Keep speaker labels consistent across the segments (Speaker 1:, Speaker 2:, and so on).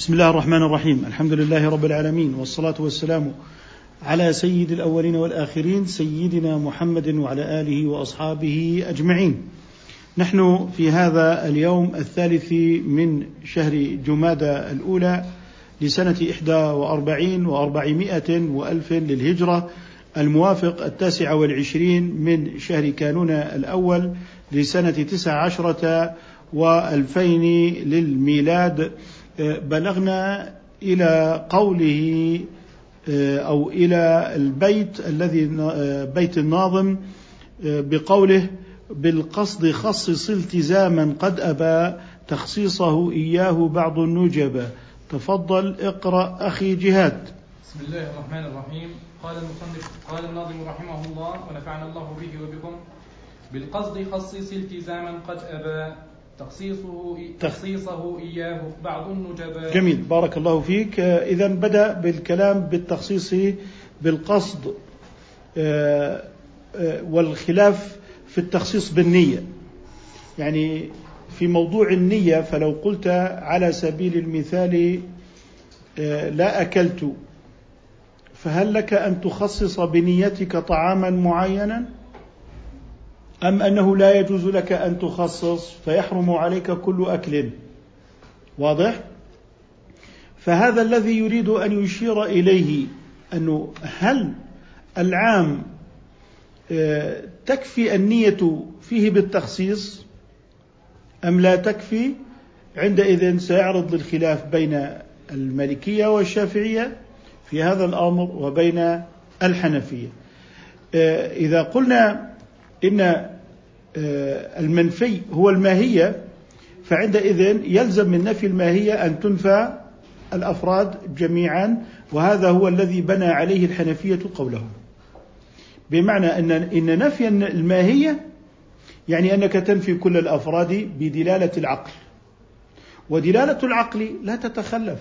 Speaker 1: بسم الله الرحمن الرحيم. الحمد لله رب العالمين والصلاة والسلام على سيد الأولين والآخرين سيدنا محمد وعلى آله وأصحابه أجمعين. نحن في هذا اليوم الثالث من شهر جمادى الأولى لسنة إحدى وأربعين وأربعمائة وألف للهجرة الموافق التاسع والعشرين من شهر كانون الأول لسنة تسع عشرة وألفين للميلاد. بلغنا إلى قوله أو إلى البيت الذي بيت الناظم بقوله بالقصد خصص التزاما قد أبى تخصيصه إياه بعض النجبة تفضل اقرأ أخي جهاد.
Speaker 2: بسم الله الرحمن الرحيم. قال المصنف قال الناظم رحمه الله ونفعنا الله به وبكم. بالقصد خصص التزاما قد أبى تخصيصه تخصيصه إياه بعض النجباء.
Speaker 1: جميل بارك الله فيك. إذا بدأ بالكلام بالتخصيص بالقصد والخلاف في التخصيص بالنية. يعني في موضوع النية فلو قلت على سبيل المثال لا أكلت فهل لك أن تخصص بنيتك طعاما معينا؟ أم أنه لا يجوز لك أن تخصص فيحرم عليك كل أكل؟ واضح؟ فهذا الذي يريد أن يشير إليه أنه هل العام تكفي النية فيه بالتخصيص أم لا تكفي؟ عندئذ سيعرض للخلاف بين المالكية والشافعية في هذا الأمر وبين الحنفية. إذا قلنا إن المنفي هو الماهية فعندئذ يلزم من نفي الماهية أن تنفى الأفراد جميعا وهذا هو الذي بنى عليه الحنفية قولهم. بمعنى أن إن نفي الماهية يعني أنك تنفي كل الأفراد بدلالة العقل. ودلالة العقل لا تتخلف.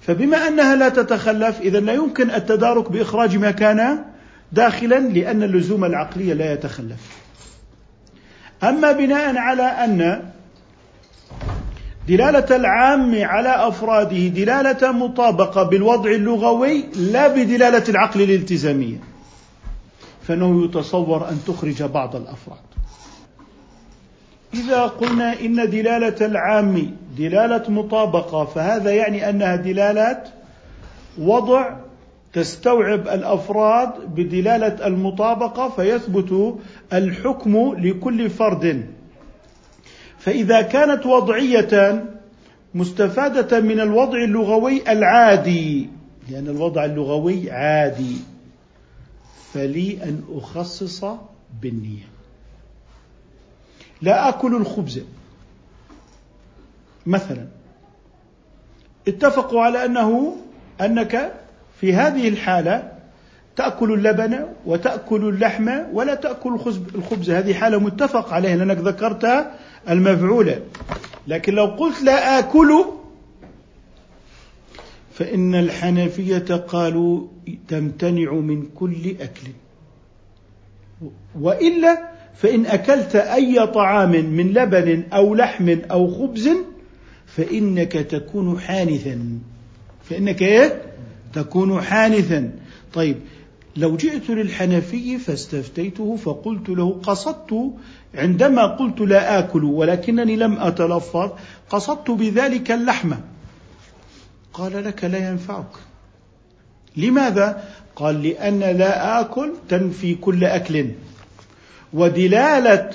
Speaker 1: فبما أنها لا تتخلف إذا لا يمكن التدارك بإخراج ما كان داخلا لأن اللزوم العقلي لا يتخلف. أما بناء على أن دلالة العام على أفراده دلالة مطابقة بالوضع اللغوي لا بدلالة العقل الالتزامية فإنه يتصور أن تخرج بعض الأفراد. إذا قلنا إن دلالة العام دلالة مطابقة فهذا يعني أنها دلالة وضع تستوعب الأفراد بدلالة المطابقة فيثبت الحكم لكل فرد. فإذا كانت وضعية مستفادة من الوضع اللغوي العادي لأن الوضع اللغوي عادي فلي أن أخصص بالنية. لا آكل الخبز. مثلا اتفقوا على أنه أنك في هذه الحالة تأكل اللبن وتأكل اللحم ولا تأكل الخبز. هذه حالة متفق عليها لأنك ذكرت المفعولة. لكن لو قلت لا آكل فإن الحنفية قالوا تمتنع من كل أكل. وإلا فإن أكلت أي طعام من لبن أو لحم أو خبز فإنك تكون حانثا. فإنك إيه؟ تكون حانثا. طيب لو جئت للحنفي فاستفتيته فقلت له قصدت عندما قلت لا آكل ولكنني لم أتلفظ قصدت بذلك اللحم. قال لك لا ينفعك. لماذا؟ قال لأن لا آكل تنفي كل أكل. ودلالة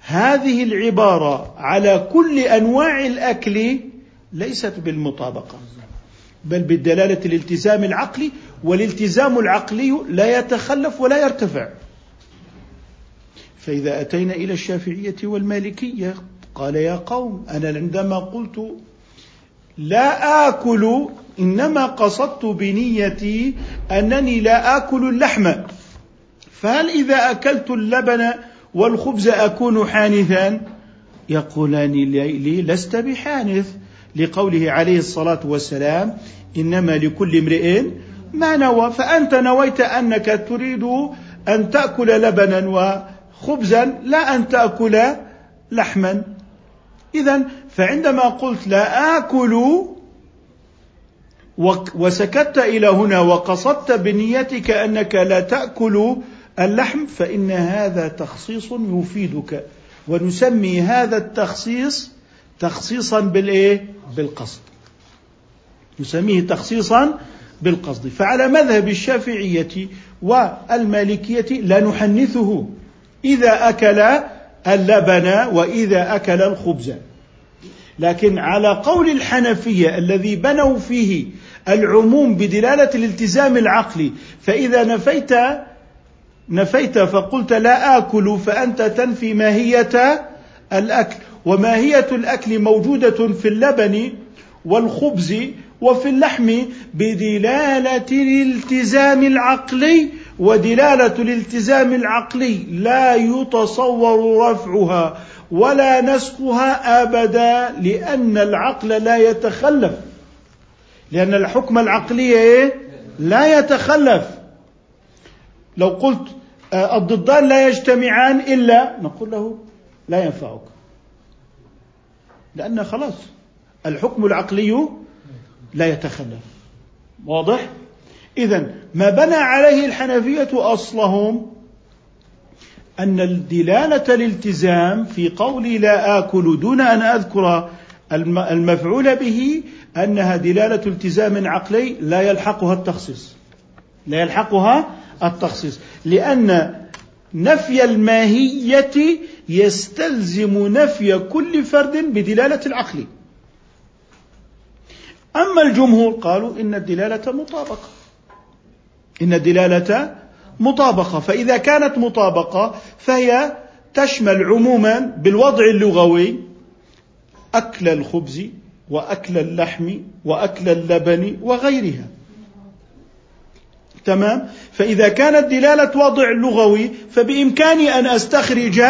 Speaker 1: هذه العبارة على كل أنواع الأكل ليست بالمطابقة. بل بالدلالة الالتزام العقلي والالتزام العقلي لا يتخلف ولا يرتفع. فإذا أتينا إلى الشافعية والمالكية قال يا قوم أنا عندما قلت لا آكل إنما قصدت بنيتي أنني لا آكل اللحم. فهل إذا أكلت اللبن والخبز أكون حانثا؟ يقولان لي لست بحانث. لقوله عليه الصلاة والسلام إنما لكل امرئ ما نوى فأنت نويت أنك تريد أن تأكل لبنا وخبزا لا أن تأكل لحما. إذا فعندما قلت لا آكل وسكت إلى هنا وقصدت بنيتك أنك لا تأكل اللحم فإن هذا تخصيص يفيدك ونسمي هذا التخصيص تخصيصا بالإيه؟ بالقصد. نسميه تخصيصا بالقصد، فعلى مذهب الشافعية والمالكية لا نحنثه إذا أكل اللبن وإذا أكل الخبز. لكن على قول الحنفية الذي بنوا فيه العموم بدلالة الالتزام العقلي فإذا نفيت نفيت فقلت لا آكل فأنت تنفي ماهية الأكل وماهية الأكل موجودة في اللبن والخبز وفي اللحم بدلالة الالتزام العقلي ودلالة الالتزام العقلي. لا يتصور رفعها ولا نسخها أبدا لأن العقل لا يتخلف. لأن الحكم العقلي إيه؟ لا يتخلف. لو قلت آه، الضدان لا يجتمعان إلا نقول له لا ينفعك. لأن خلاص الحكم العقلي لا يتخلف. واضح؟ اذا ما بنى عليه الحنفية أصلهم أن الدلالة الالتزام في قولي لا آكل دون أن أذكر المفعول به أنها دلالة التزام عقلي لا يلحقها التخصيص. لا يلحقها التخصيص. لأن نفي الماهية يستلزم نفي كل فرد بدلالة العقل. أما الجمهور قالوا إن الدلالة مطابقة. إن الدلالة مطابقة. فإذا كانت مطابقة فهي تشمل عموما بالوضع اللغوي أكل الخبز وأكل اللحم وأكل اللبن وغيرها. تمام؟ فإذا كانت دلالة وضع لغوي فبإمكاني أن أستخرج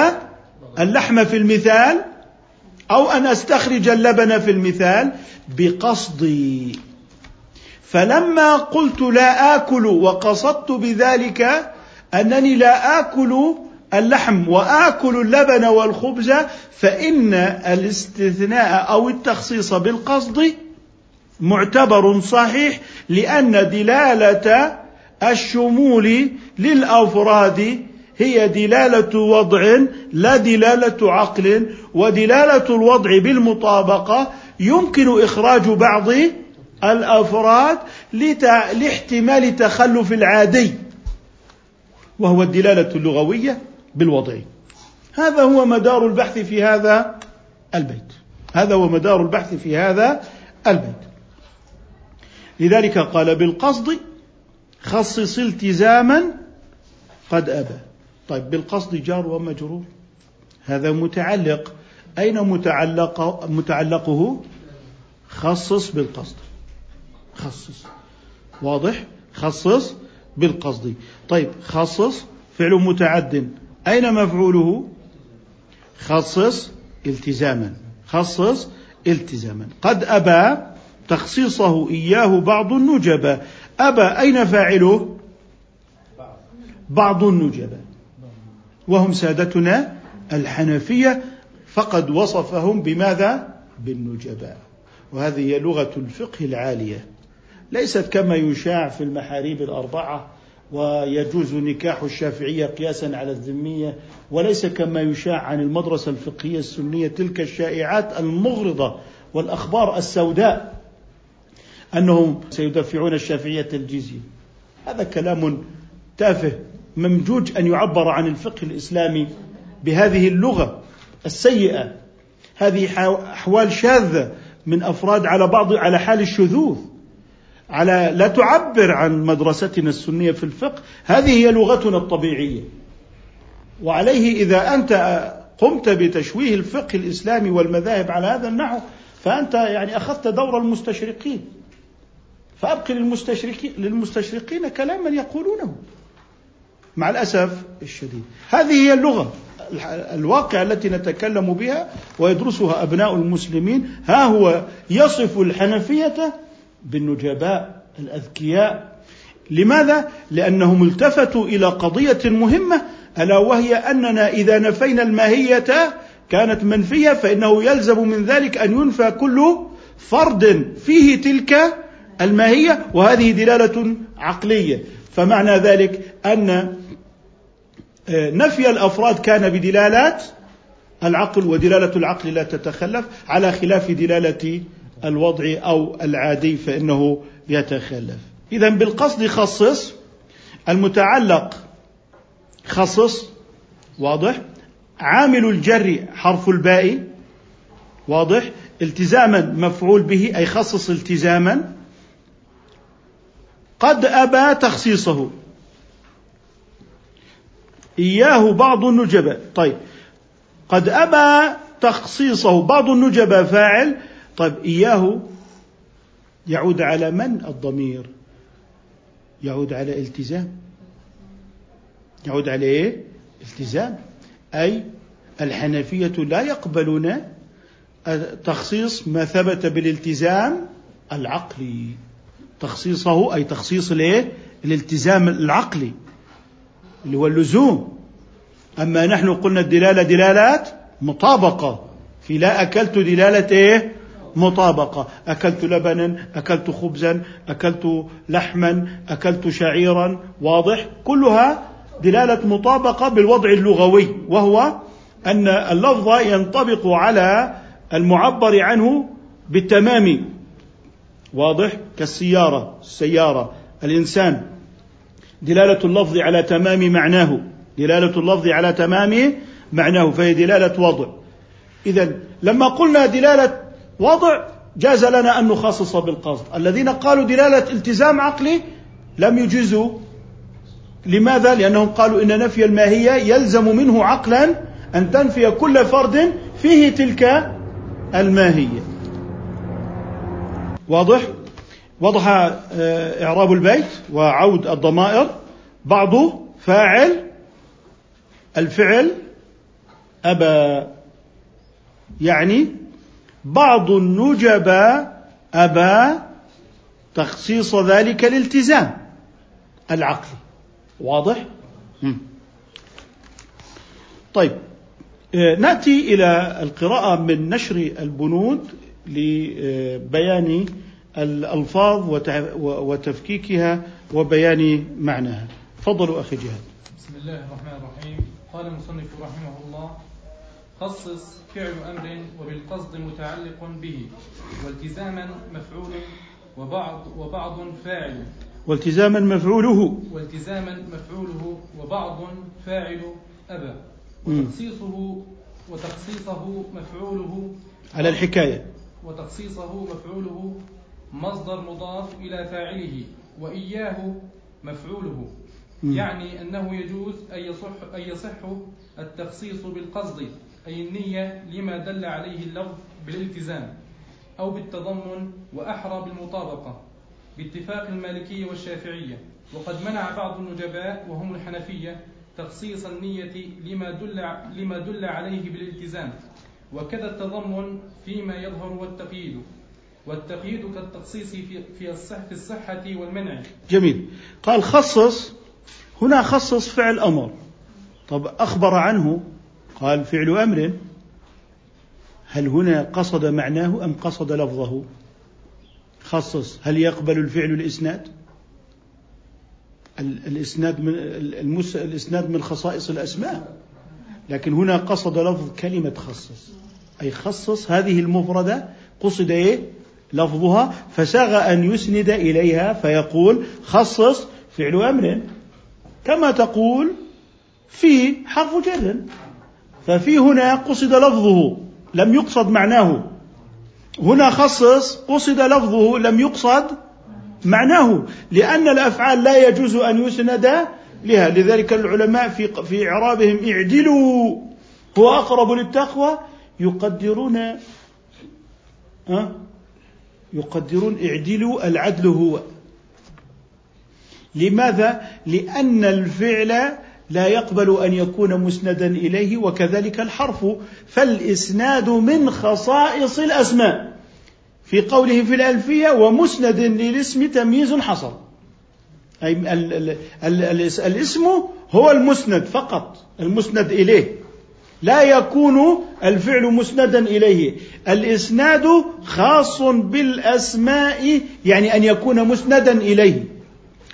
Speaker 1: اللحم في المثال أو أن أستخرج اللبن في المثال بقصدي. فلما قلت لا آكل وقصدت بذلك أنني لا آكل اللحم وآكل اللبن والخبز فإن الاستثناء أو التخصيص بالقصد معتبر صحيح لأن دلالة الشمول للأفراد هي دلالة وضع لا دلالة عقل ودلالة الوضع بالمطابقة. يمكن إخراج بعض الأفراد لاحتمال تخلف العادي وهو الدلالة اللغوية بالوضع. هذا هو مدار البحث في هذا البيت. هذا هو مدار البحث في هذا البيت. لذلك قال بالقصد خصص التزاما قد أبى. طيب بالقصد جار ومجرور. هذا متعلق. أين متعلق متعلقه؟ خصص بالقصد. خصص. واضح؟ خصص بالقصد. طيب خصص فعل متعد. أين مفعوله؟ خصص التزاما. خصص التزاما. قد أبى تخصيصه إياه بعض النجبة. أبى أين فاعله؟ بعض النجبة. وهم سادتنا الحنفية فقد وصفهم بماذا؟ بالنجباء وهذه هي لغة الفقه العالية. ليست كما يشاع في المحاريب الأربعة ويجوز نكاح الشافعية قياسا على الذمية وليس كما يشاع عن المدرسة الفقهية السنية تلك الشائعات المغرضة والأخبار السوداء. أنهم سيدفعون الشافعية الجزية هذا كلام تافه ممجوج أن يعبر عن الفقه الإسلامي بهذه اللغة السيئة. هذه أحوال شاذة من أفراد على بعض على حال الشذوذ على لا تعبر عن مدرستنا السنية في الفقه. هذه هي لغتنا الطبيعية. وعليه إذا أنت قمت بتشويه الفقه الإسلامي والمذاهب على هذا النحو فأنت يعني أخذت دور المستشرقين. فأبقي للمستشرقين للمستشرقين كلاما يقولونه. مع الأسف الشديد. هذه هي اللغة. الواقع التي نتكلم بها ويدرسها أبناء المسلمين. ها هو يصف الحنفية بالنجباء الأذكياء. لماذا؟ لأنهم التفتوا إلى قضية مهمة ألا وهي أننا إذا نفينا الماهية كانت منفية فإنه يلزم من ذلك أن ينفى كل فرد فيه تلك الماهية وهذه دلالة عقلية. فمعنى ذلك أن آه، نفي الأفراد كان بدلالات العقل ودلالة العقل لا تتخلف على خلاف دلالة الوضع أو العادي فإنه يتخلف. إذا بالقصد خصص المتعلق خصص واضح. عامل الجر حرف الباء واضح. التزاما مفعول به أي خصص التزاما قد أبى تخصيصه. إياه بعض النجباء طيب. قد أبى تخصيصه. بعض النجباء فاعل. طيب إياه يعود على من الضمير؟ يعود على التزام. يعود على إيه؟ التزام. أي الحنفية لا يقبلون تخصيص ما ثبت بالالتزام العقلي. تخصيصه أي تخصيص الايه الالتزام العقلي اللي هو اللزوم. أما نحن قلنا الدلالة دلالات مطابقة. في لا أكلت دلالة إيه؟ مطابقة. أكلت لبنا أكلت خبزا أكلت لحما أكلت شعيرا واضح؟ كلها دلالة مطابقة بالوضع اللغوي وهو أن اللفظ ينطبق على المعبر عنه بالتمام. واضح؟ كالسيارة السيارة. الإنسان دلالة اللفظ على تمام معناه. دلالة اللفظ على تمام معناه فهي دلالة وضع إذا لما قلنا دلالة وضع جاز لنا أن نخصص بالقصد. الذين قالوا دلالة التزام عقلي لم يجيزوا لماذا؟ لأنهم قالوا إن نفي الماهية يلزم منه عقلا أن تنفي كل فرد فيه تلك الماهية. واضح؟ وضح آه، إعراب البيت وعود الضمائر بعضه فاعل الفعل أبى يعني بعض النجبى أبى تخصيص ذلك الالتزام العقلي واضح؟ طيب آه، نأتي إلى القراءة من نشر البنود لبيان الألفاظ وتفكيكها وبيان معناها. تفضلوا أخي جهاد.
Speaker 2: بسم الله الرحمن الرحيم. قال المصنف رحمه الله خصص فعل أمر وبالقصد متعلق به والتزاما مفعول وبعض وبعض فاعل.
Speaker 1: والتزاما مفعوله.
Speaker 2: والتزاما مفعوله وبعض فاعل أبى. وتخصيصه وتخصيصه مفعوله
Speaker 1: على الحكاية.
Speaker 2: وتخصيصه مفعوله مصدر مضاف إلى فاعله وإياه مفعوله. يعني أنه يجوز أن يصح, أن يصح التخصيص بالقصد أي النية لما دل عليه اللفظ بالالتزام أو بالتضمن وأحرى بالمطابقة باتفاق المالكية والشافعية. وقد منع بعض النجباء وهم الحنفية تخصيص النية لما دل لما دل عليه بالالتزام. وكذا التضمن فيما يظهر والتقييد والتقييد كالتخصيص في في في الصحة والمنع.
Speaker 1: جميل. قال خصص هنا خصص فعل أمر. طب أخبر عنه قال فعل أمر هل هنا قصد معناه أم قصد لفظه؟ خصص هل يقبل الفعل الإسناد الإسناد من. الإسناد من خصائص الأسماء لكن هنا قصد لفظ كلمة خصص أي خصص هذه المفردة قصد إيه؟ لفظها فساغ أن يسند إليها فيقول خصص فعل أمر. كما تقول في حرف جر. ففي هنا قصد لفظه لم يقصد معناه. هنا خصص قصد لفظه لم يقصد معناه لأن الأفعال لا يجوز أن يسند لها. لذلك العلماء في في إعرابهم اعدلوا. هو أقرب للتقوى يقدرون أه؟ يقدرون اعدلوا العدل هو. لماذا؟ لأن الفعل لا يقبل أن يكون مسندا إليه وكذلك الحرف. فالإسناد من خصائص الأسماء. في قوله في الألفية ومسند للاسم تمييز حصل أي الاسم هو المسند فقط المسند إليه. لا يكون الفعل مسندا إليه. الإسناد خاص بالأسماء يعني أن يكون مسندا إليه.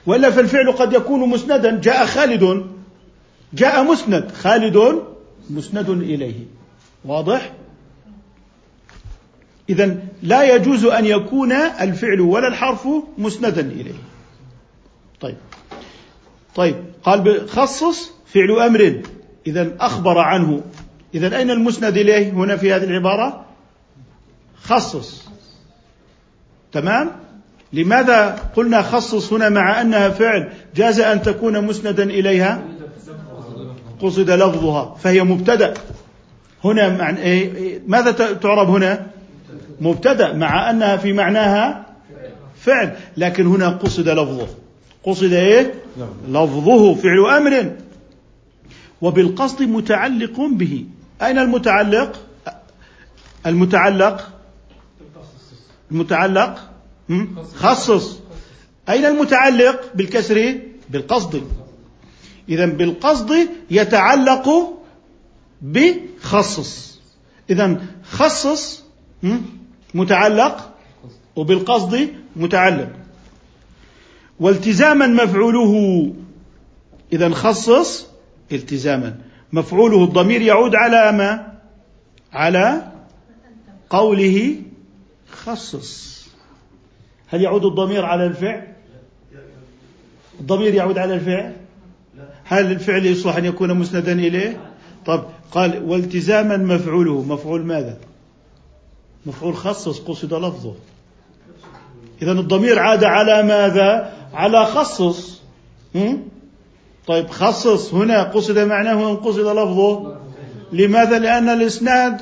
Speaker 1: وإلا فالفعل قد يكون مسندا. جاء خالد. جاء مسند. خالد مسند إليه. واضح؟ إذا لا يجوز أن يكون الفعل ولا الحرف مسندا إليه. طيب. طيب. قال خصص فعل أمر. إذا أخبر عنه. إذا أين المسند إليه هنا في هذه العبارة؟ خصص. تمام؟ لماذا قلنا خصص هنا مع أنها فعل؟ جاز أن تكون مسندا إليها؟ قصد لفظها فهي مبتدأ. هنا معنى إيه؟ ماذا تعرب هنا؟ مبتدأ مع أنها في معناها فعل. لكن هنا قصد لفظه. قصد إيه؟ لفظه فعل أمر. وبالقصد متعلق به. أين المتعلق؟ المتعلق؟ المتعلق؟ خصص. أين المتعلق؟ بالكسر؟ بالقصد. إذا بالقصد يتعلق بخصص. إذا خصص متعلق وبالقصد متعلق. والتزاما مفعوله. إذا خصص التزاما. مفعوله الضمير يعود على ما؟ على قوله خصص. هل يعود الضمير على الفعل؟ الضمير يعود على الفعل؟ هل الفعل يصلح أن يكون مسندا إليه؟ طب قال والتزاما مفعوله. مفعول ماذا؟ مفعول خصص قصد لفظه. إذا الضمير عاد على ماذا؟ على خصص. طيب خصص هنا قصد معناه وان قصد لفظه. لماذا؟ لأن الإسناد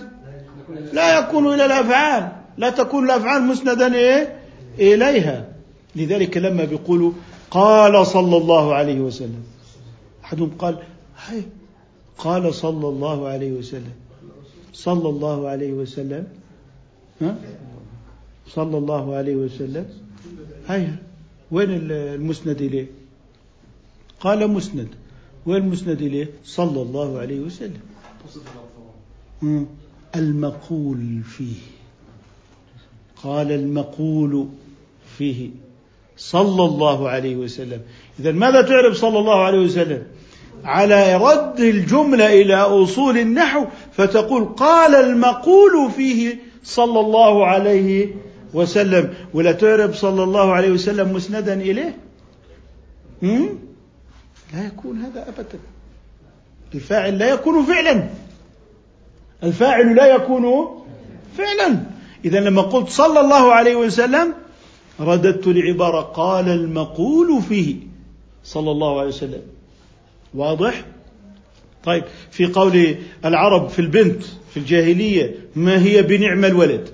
Speaker 1: لا يكون إلى الأفعال لا تكون الأفعال مسندا إيه؟ إليها. لذلك لما بيقولوا قال صلى الله عليه وسلم أحدهم قال هاي قال صلى الله عليه وسلم. صلى الله عليه وسلم ها؟ صلى الله عليه وسلم. هاي وين المسند إليه؟ قال مسند. وين المسند إليه؟ صلى الله عليه وسلم. المقول فيه. قال المقول فيه. صلى الله عليه وسلم. إذا ماذا تعرف صلى الله عليه وسلم؟ على رد الجملة إلى أصول النحو فتقول قال المقول فيه صلى الله عليه وسلم. ولا تعرب صلى الله عليه وسلم مسندا إليه؟ هم؟ لا يكون هذا أبدا. الفاعل لا يكون فعلا. الفاعل لا يكون فعلا. إذا لما قلت صلى الله عليه وسلم رددت العبارة قال المقول فيه. صلى الله عليه وسلم. واضح؟ طيب في قول العرب في البنت في الجاهلية ما هي بنعم الولد؟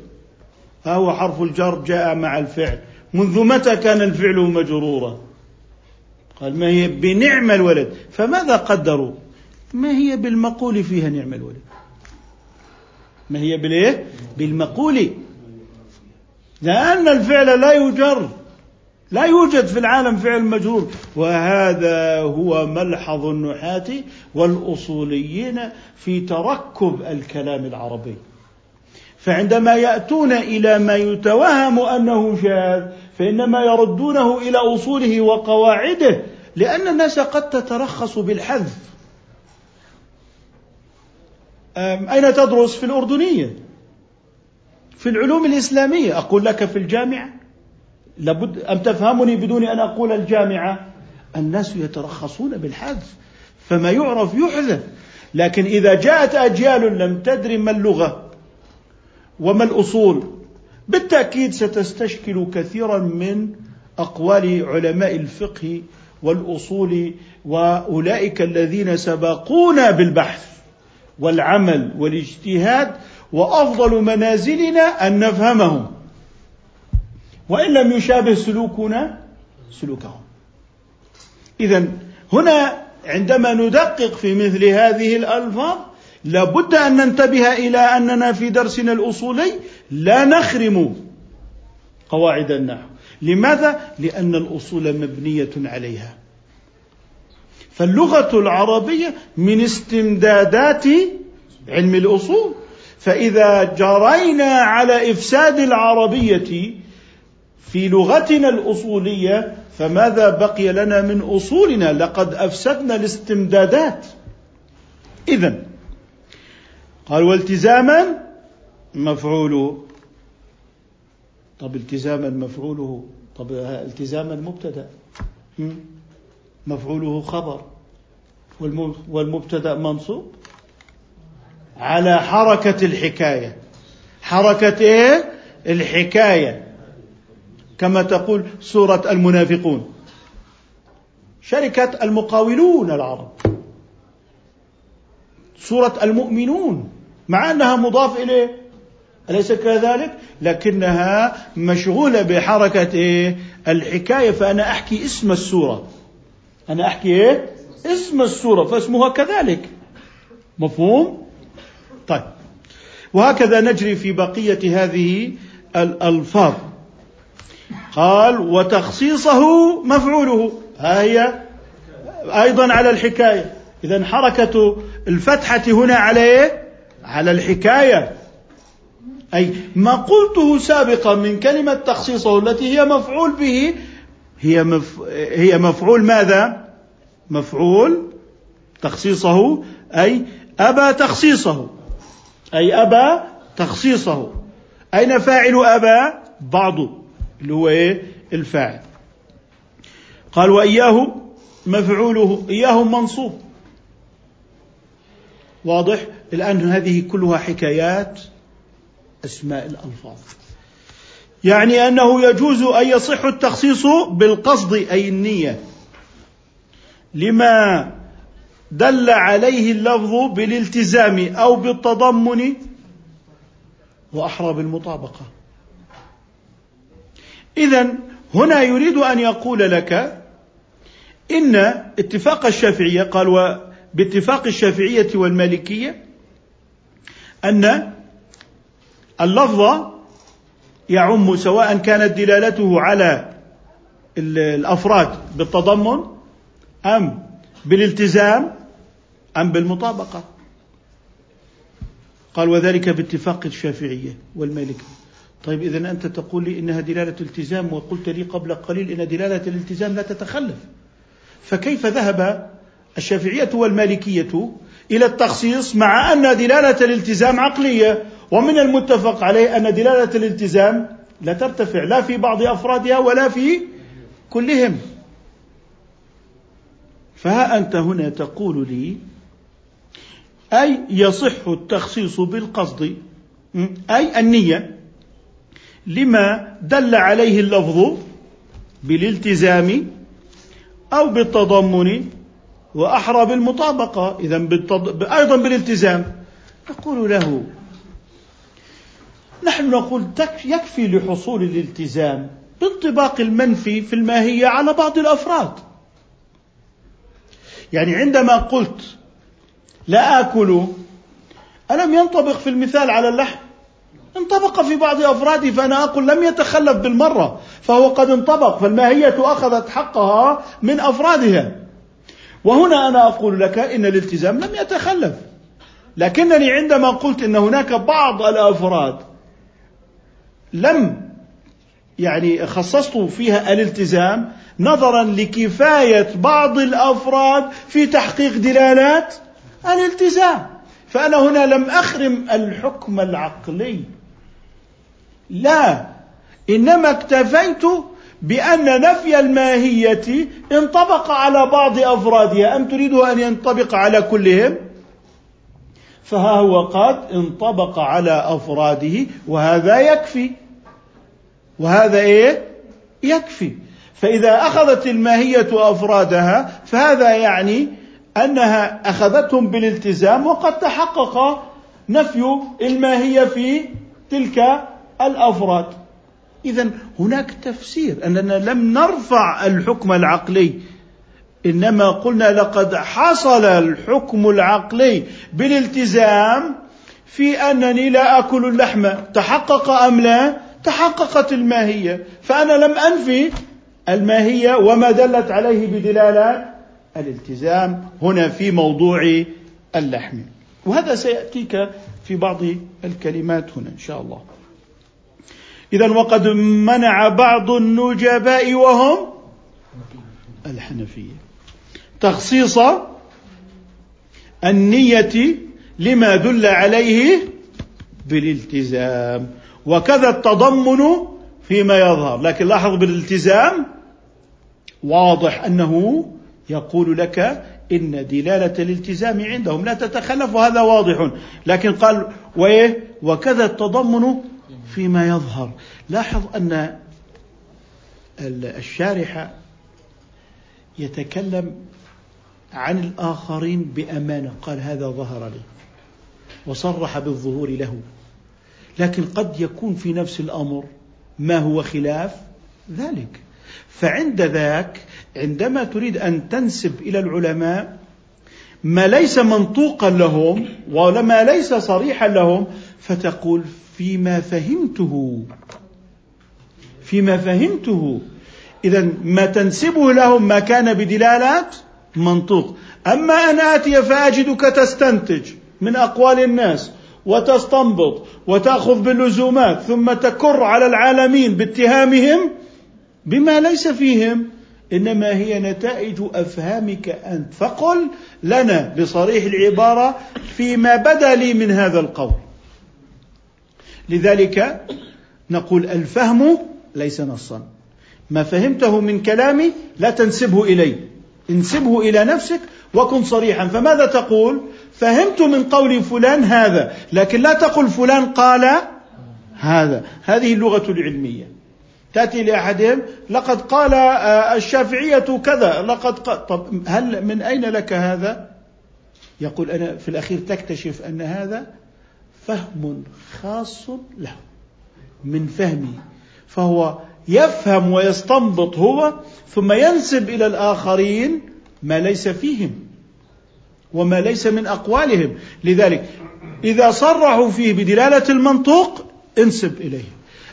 Speaker 1: ها هو حرف الجر جاء مع الفعل. منذ متى كان الفعل مجرورا؟ قال ما هي بنعم الولد؟ فماذا قدروا؟ ما هي بالمقول فيها نعم الولد. ما هي بالإيه؟ بالمقول. لأن الفعل لا يجر لا يوجد في العالم فعل مجرور. وهذا هو ملحظ النحاة والأصوليين في تركب الكلام العربي. فعندما يأتون إلى ما يتوهم أنه شاذ فإنما يردونه إلى أصوله وقواعده لأن الناس قد تترخص بالحذف. أين تدرس؟ في الأردنية. في العلوم الإسلامية. أقول لك في الجامعة. لابد أن تفهمني بدون أن أقول الجامعة؟ الناس يترخصون بالحذف. فما يعرف يحذف. لكن إذا جاءت أجيال لم تدري ما اللغة وما الأصول بالتأكيد ستستشكل كثيرا من أقوال علماء الفقه والأصول وأولئك الذين سبقونا بالبحث والعمل والاجتهاد وأفضل منازلنا أن نفهمهم. وإن لم يشابه سلوكنا سلوكهم. اذا هنا عندما ندقق في مثل هذه الألفاظ لابد أن ننتبه إلى أننا في درسنا الأصولي لا نخرم قواعد النحو. لماذا؟ لأن الأصول مبنية عليها. فاللغة العربية من استمدادات علم الأصول. فإذا جرينا على إفساد العربية في لغتنا الأصولية فماذا بقي لنا من أصولنا؟ لقد أفسدنا الاستمدادات. إذا قال والتزاما مفعوله طب التزاما مفعوله طب التزاما مبتدا مفعوله خبر. والمبتدا منصوب على حركة الحكاية. حركة إيه؟ الحكاية. كما تقول سورة المنافقون. شركة المقاولون العرب. سورة المؤمنون. مع أنها مضاف إليه أليس كذلك؟ لكنها مشغولة بحركة إيه؟ الحكاية فأنا أحكي اسم السورة أنا أحكي إيه؟ اسم السورة فاسمها كذلك مفهوم؟ طيب وهكذا نجري في بقية هذه الألفاظ قال وتخصيصه مفعوله ها هي أيضا على الحكاية إذا حركة الفتحة هنا على إيه؟ على الحكاية. أي ما قلته سابقا من كلمة تخصيصه التي هي مفعول به هي مف... هي مفعول ماذا؟ مفعول تخصيصه أي أبى تخصيصه. أي أبى تخصيصه. أين فاعل أبى؟ بعض. اللي هو إيه؟ الفاعل. قال وإياه مفعوله إياه منصوب. واضح؟ الآن هذه كلها حكايات أسماء الألفاظ. يعني أنه يجوز أن يصح التخصيص بالقصد أي النية. لما دل عليه اللفظ بالالتزام أو بالتضمن وأحرى بالمطابقة. إذا هنا يريد أن يقول لك إن اتفاق الشافعية قال باتفاق الشافعية والمالكية أن اللفظ يعم سواء كانت دلالته على الأفراد بالتضمن أم بالالتزام أم بالمطابقة. قال وذلك باتفاق الشافعية والمالكية. طيب اذا أنت تقول لي إنها دلالة التزام وقلت لي قبل قليل إن دلالة الالتزام لا تتخلف. فكيف ذهب الشافعية والمالكية إلى التخصيص مع أن دلالة الالتزام عقلية ومن المتفق عليه أن دلالة الالتزام لا ترتفع لا في بعض أفرادها ولا في كلهم. فها أنت هنا تقول لي أي يصح التخصيص بالقصد أي النية لما دل عليه اللفظ بالالتزام أو بالتضمن وأحرى بالمطابقة. إذا بالتض... أيضا بالالتزام. نقول له نحن نقول يكفي لحصول الالتزام بانطباق المنفي في الماهية على بعض الأفراد. يعني عندما قلت لا آكل ألم ينطبق في المثال على اللحم؟ انطبق في بعض أفراده فأنا أقول لم يتخلف بالمرة فهو قد انطبق فالماهية أخذت حقها من أفرادها. وهنا أنا أقول لك إن الالتزام لم يتخلف. لكنني عندما قلت إن هناك بعض الأفراد لم يعني خصصت فيها الالتزام نظرا لكفاية بعض الأفراد في تحقيق دلالات الالتزام. فأنا هنا لم أخرم الحكم العقلي. لا إنما اكتفيت بأن نفي الماهية انطبق على بعض أفرادها. أم تريد أن ينطبق على كلهم؟ فها هو قد انطبق على أفراده وهذا يكفي. وهذا إيه؟ يكفي. فإذا أخذت الماهية أفرادها فهذا يعني أنها أخذتهم بالالتزام وقد تحقق نفي الماهية في تلك الأفراد. اذا هناك تفسير أننا لم نرفع الحكم العقلي إنما قلنا لقد حصل الحكم العقلي بالالتزام في أنني لا أكل اللحم تحقق أم لا؟ تحققت الماهية. فأنا لم أنفي الماهية وما دلت عليه بدلالة الالتزام هنا في موضوع اللحم. وهذا سيأتيك في بعض الكلمات هنا إن شاء الله. إذا وقد منع بعض النجباء وهم الحنفية. تخصيص النية لما دل عليه بالالتزام وكذا التضمن فيما يظهر. لكن لاحظ بالالتزام واضح أنه يقول لك إن دلالة الالتزام عندهم لا تتخلف وهذا واضح. لكن قال وإيه؟ وكذا التضمن فيما يظهر. لاحظ أن الشارح يتكلم عن الآخرين بأمانة. قال هذا ظهر لي وصرح بالظهور له. لكن قد يكون في نفس الأمر ما هو خلاف ذلك. فعند ذاك عندما تريد أن تنسب إلى العلماء ما ليس منطوقا لهم وما ليس صريحا لهم فتقول فيما فهمته. فيما فهمته. اذا ما تنسبه لهم ما كان بدلالات منطوق. أما أن آتي فاجدك تستنتج من أقوال الناس وتستنبط وتأخذ باللزومات ثم تكر على العالمين باتهامهم بما ليس فيهم إنما هي نتائج أفهامك أنت. فقل لنا بصريح العبارة فيما بدا لي من هذا القول. لذلك نقول الفهم ليس نصا. ما فهمته من كلامي لا تنسبه إلي. انسبه إلى نفسك وكن صريحا. فماذا تقول؟ فهمت من قول فلان هذا لكن لا تقل فلان قال هذا. هذه اللغة العلمية. تأتي لأحدهم لقد قال آه، الشافعية كذا لقد قال طب هل من أين لك هذا؟ يقول أنا في الأخير تكتشف أن هذا فهم خاص له من فهمي فهو يفهم ويستنبط هو ثم ينسب إلى الآخرين ما ليس فيهم وما ليس من أقوالهم. لذلك إذا صرحوا فيه بدلالة المنطوق انسب إليه.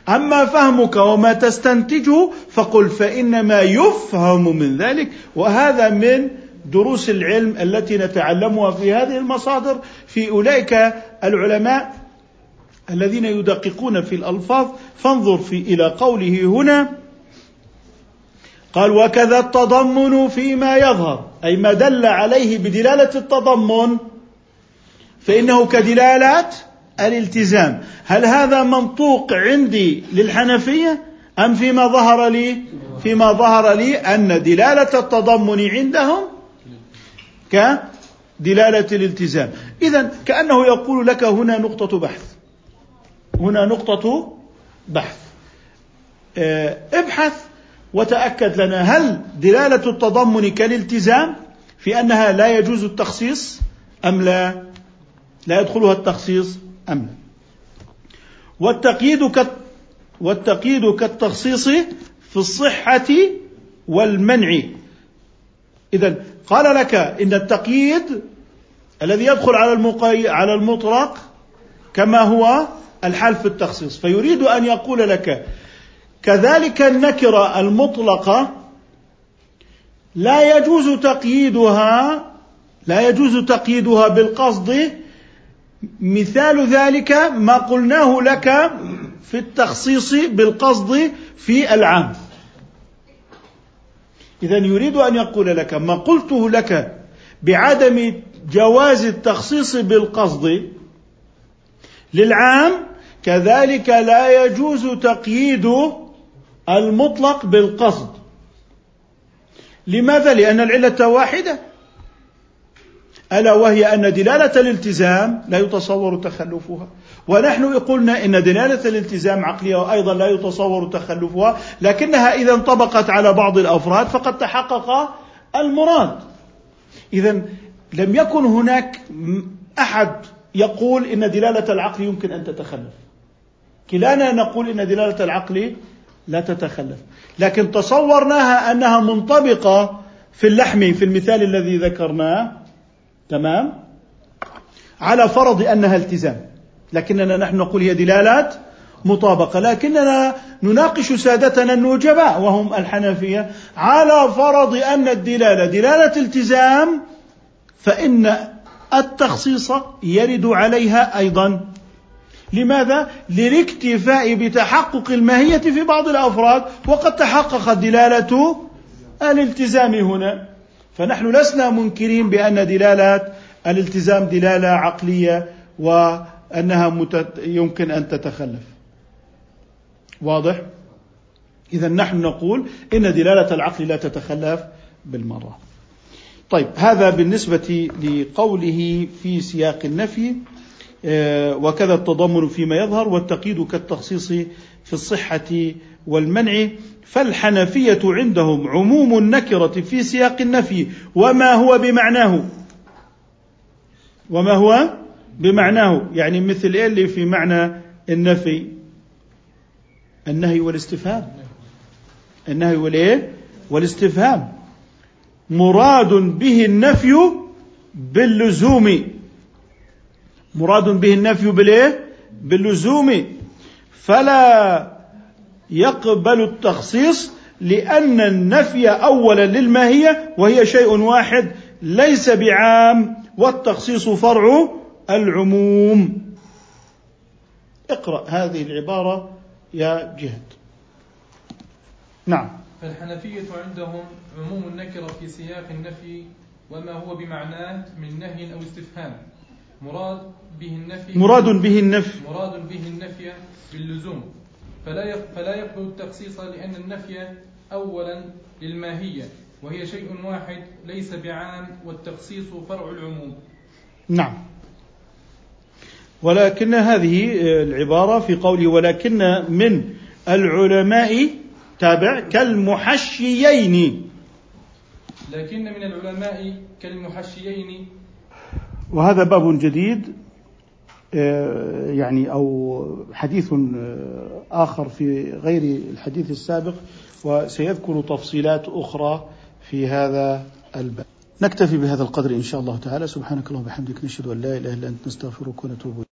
Speaker 1: أما فهمك وما تستنتجه فقل فإنما يفهم من ذلك وهذا من دروس العلم التي نتعلمها في هذه المصادر في أولئك العلماء الذين يدققون في الألفاظ. فانظر في إلى قوله هنا قال وكذا التضمن فيما يظهر. أي ما دل عليه بدلالة التضمن فإنه كدلاله الالتزام. هل هذا منطوق عندي للحنفية أم فيما ظهر لي؟ فيما ظهر لي أن دلالة التضمن عندهم كدلالة الالتزام. اذا كأنه يقول لك هنا نقطة بحث. هنا نقطة بحث. آه، ابحث وتأكد لنا هل دلالة التضمن كالالتزام في أنها لا يجوز التخصيص أم لا؟ لا يدخلها التخصيص أم لا؟ والتقييد كت والتقييد كالتخصيص في الصحة والمنع. إذا قال لك إن التقييد الذي يدخل على المقي... على المطلق كما هو الحال في التخصيص. فيريد أن يقول لك كذلك النكرة المطلقة لا يجوز تقييدها لا يجوز تقييدها بالقصد. مثال ذلك ما قلناه لك في التخصيص بالقصد في العام. إذا يريد أن يقول لك ما قلته لك بعدم جواز التخصيص بالقصد للعام كذلك لا يجوز تقييد المطلق بالقصد. لماذا؟ لأن العلة واحدة. ألا وهي أن دلالة الالتزام لا يتصور تخلفها. ونحن قلنا إن دلالة الالتزام عقلية وأيضا لا يتصور تخلفها لكنها إذا انطبقت على بعض الأفراد فقد تحقق المراد. اذا لم يكن هناك أحد يقول إن دلالة العقل يمكن أن تتخلف. كلانا نقول إن دلالة العقل لا تتخلف. لكن تصورناها أنها منطبقة في اللحم في المثال الذي ذكرناه تمام؟ على فرض أنها التزام. لكننا نحن نقول هي دلالات مطابقة. لكننا نناقش سادتنا النجباء وهم الحنفية. على فرض أن الدلالة دلالة التزام فإن التخصيص يرد عليها أيضا. لماذا؟ للاكتفاء بتحقق الماهية في بعض الأفراد وقد تحققت دلالة الالتزام هنا. فنحن لسنا منكرين بأن دلالة الالتزام دلالة عقلية وأنها يمكن أن تتخلف واضح؟ إذا نحن نقول إن دلالة العقل لا تتخلف بالمرة طيب هذا بالنسبة لقوله في سياق النفي آه، وكذا التضمن فيما يظهر والتقييد كالتخصيص في الصحة والمنع فالحنفية عندهم عموم النكرة في سياق النفي. وما هو بمعناه؟ وما هو بمعناه؟ يعني مثل اللي في معنى النفي النهي والاستفهام. النهي والايه والاستفهام. مراد به النفي باللزوم. مراد به النفي بالايه باللزوم. فلا يقبل التخصيص لأن النفي أولا للماهية وهي شيء واحد ليس بعام والتخصيص فرع العموم. اقرأ هذه العبارة يا جهد. نعم.
Speaker 2: فالحنفية عندهم عموم النكرة في سياق النفي وما هو بمعناه من نهي أو استفهام. مراد به النفي
Speaker 1: مراد به النفي.
Speaker 2: مراد به النفي باللزوم. فلا فلا يقبل التخصيص لأن النفي أولا للماهية وهي شيء واحد ليس بعام والتخصيص فرع العموم.
Speaker 1: نعم. ولكن هذه العبارة في قوله ولكن من العلماء تابع كالمحشيين.
Speaker 2: لكن من العلماء كالمحشيين
Speaker 1: وهذا باب جديد آه، يعني أو حديث آه، آخر في غير الحديث السابق وسيذكر تفصيلات أخرى في هذا الباب. نكتفي بهذا القدر إن شاء الله تعالى سبحانك اللهم وبحمدك نشهد أن لا إله إلا أنت نستغفرك ونتوب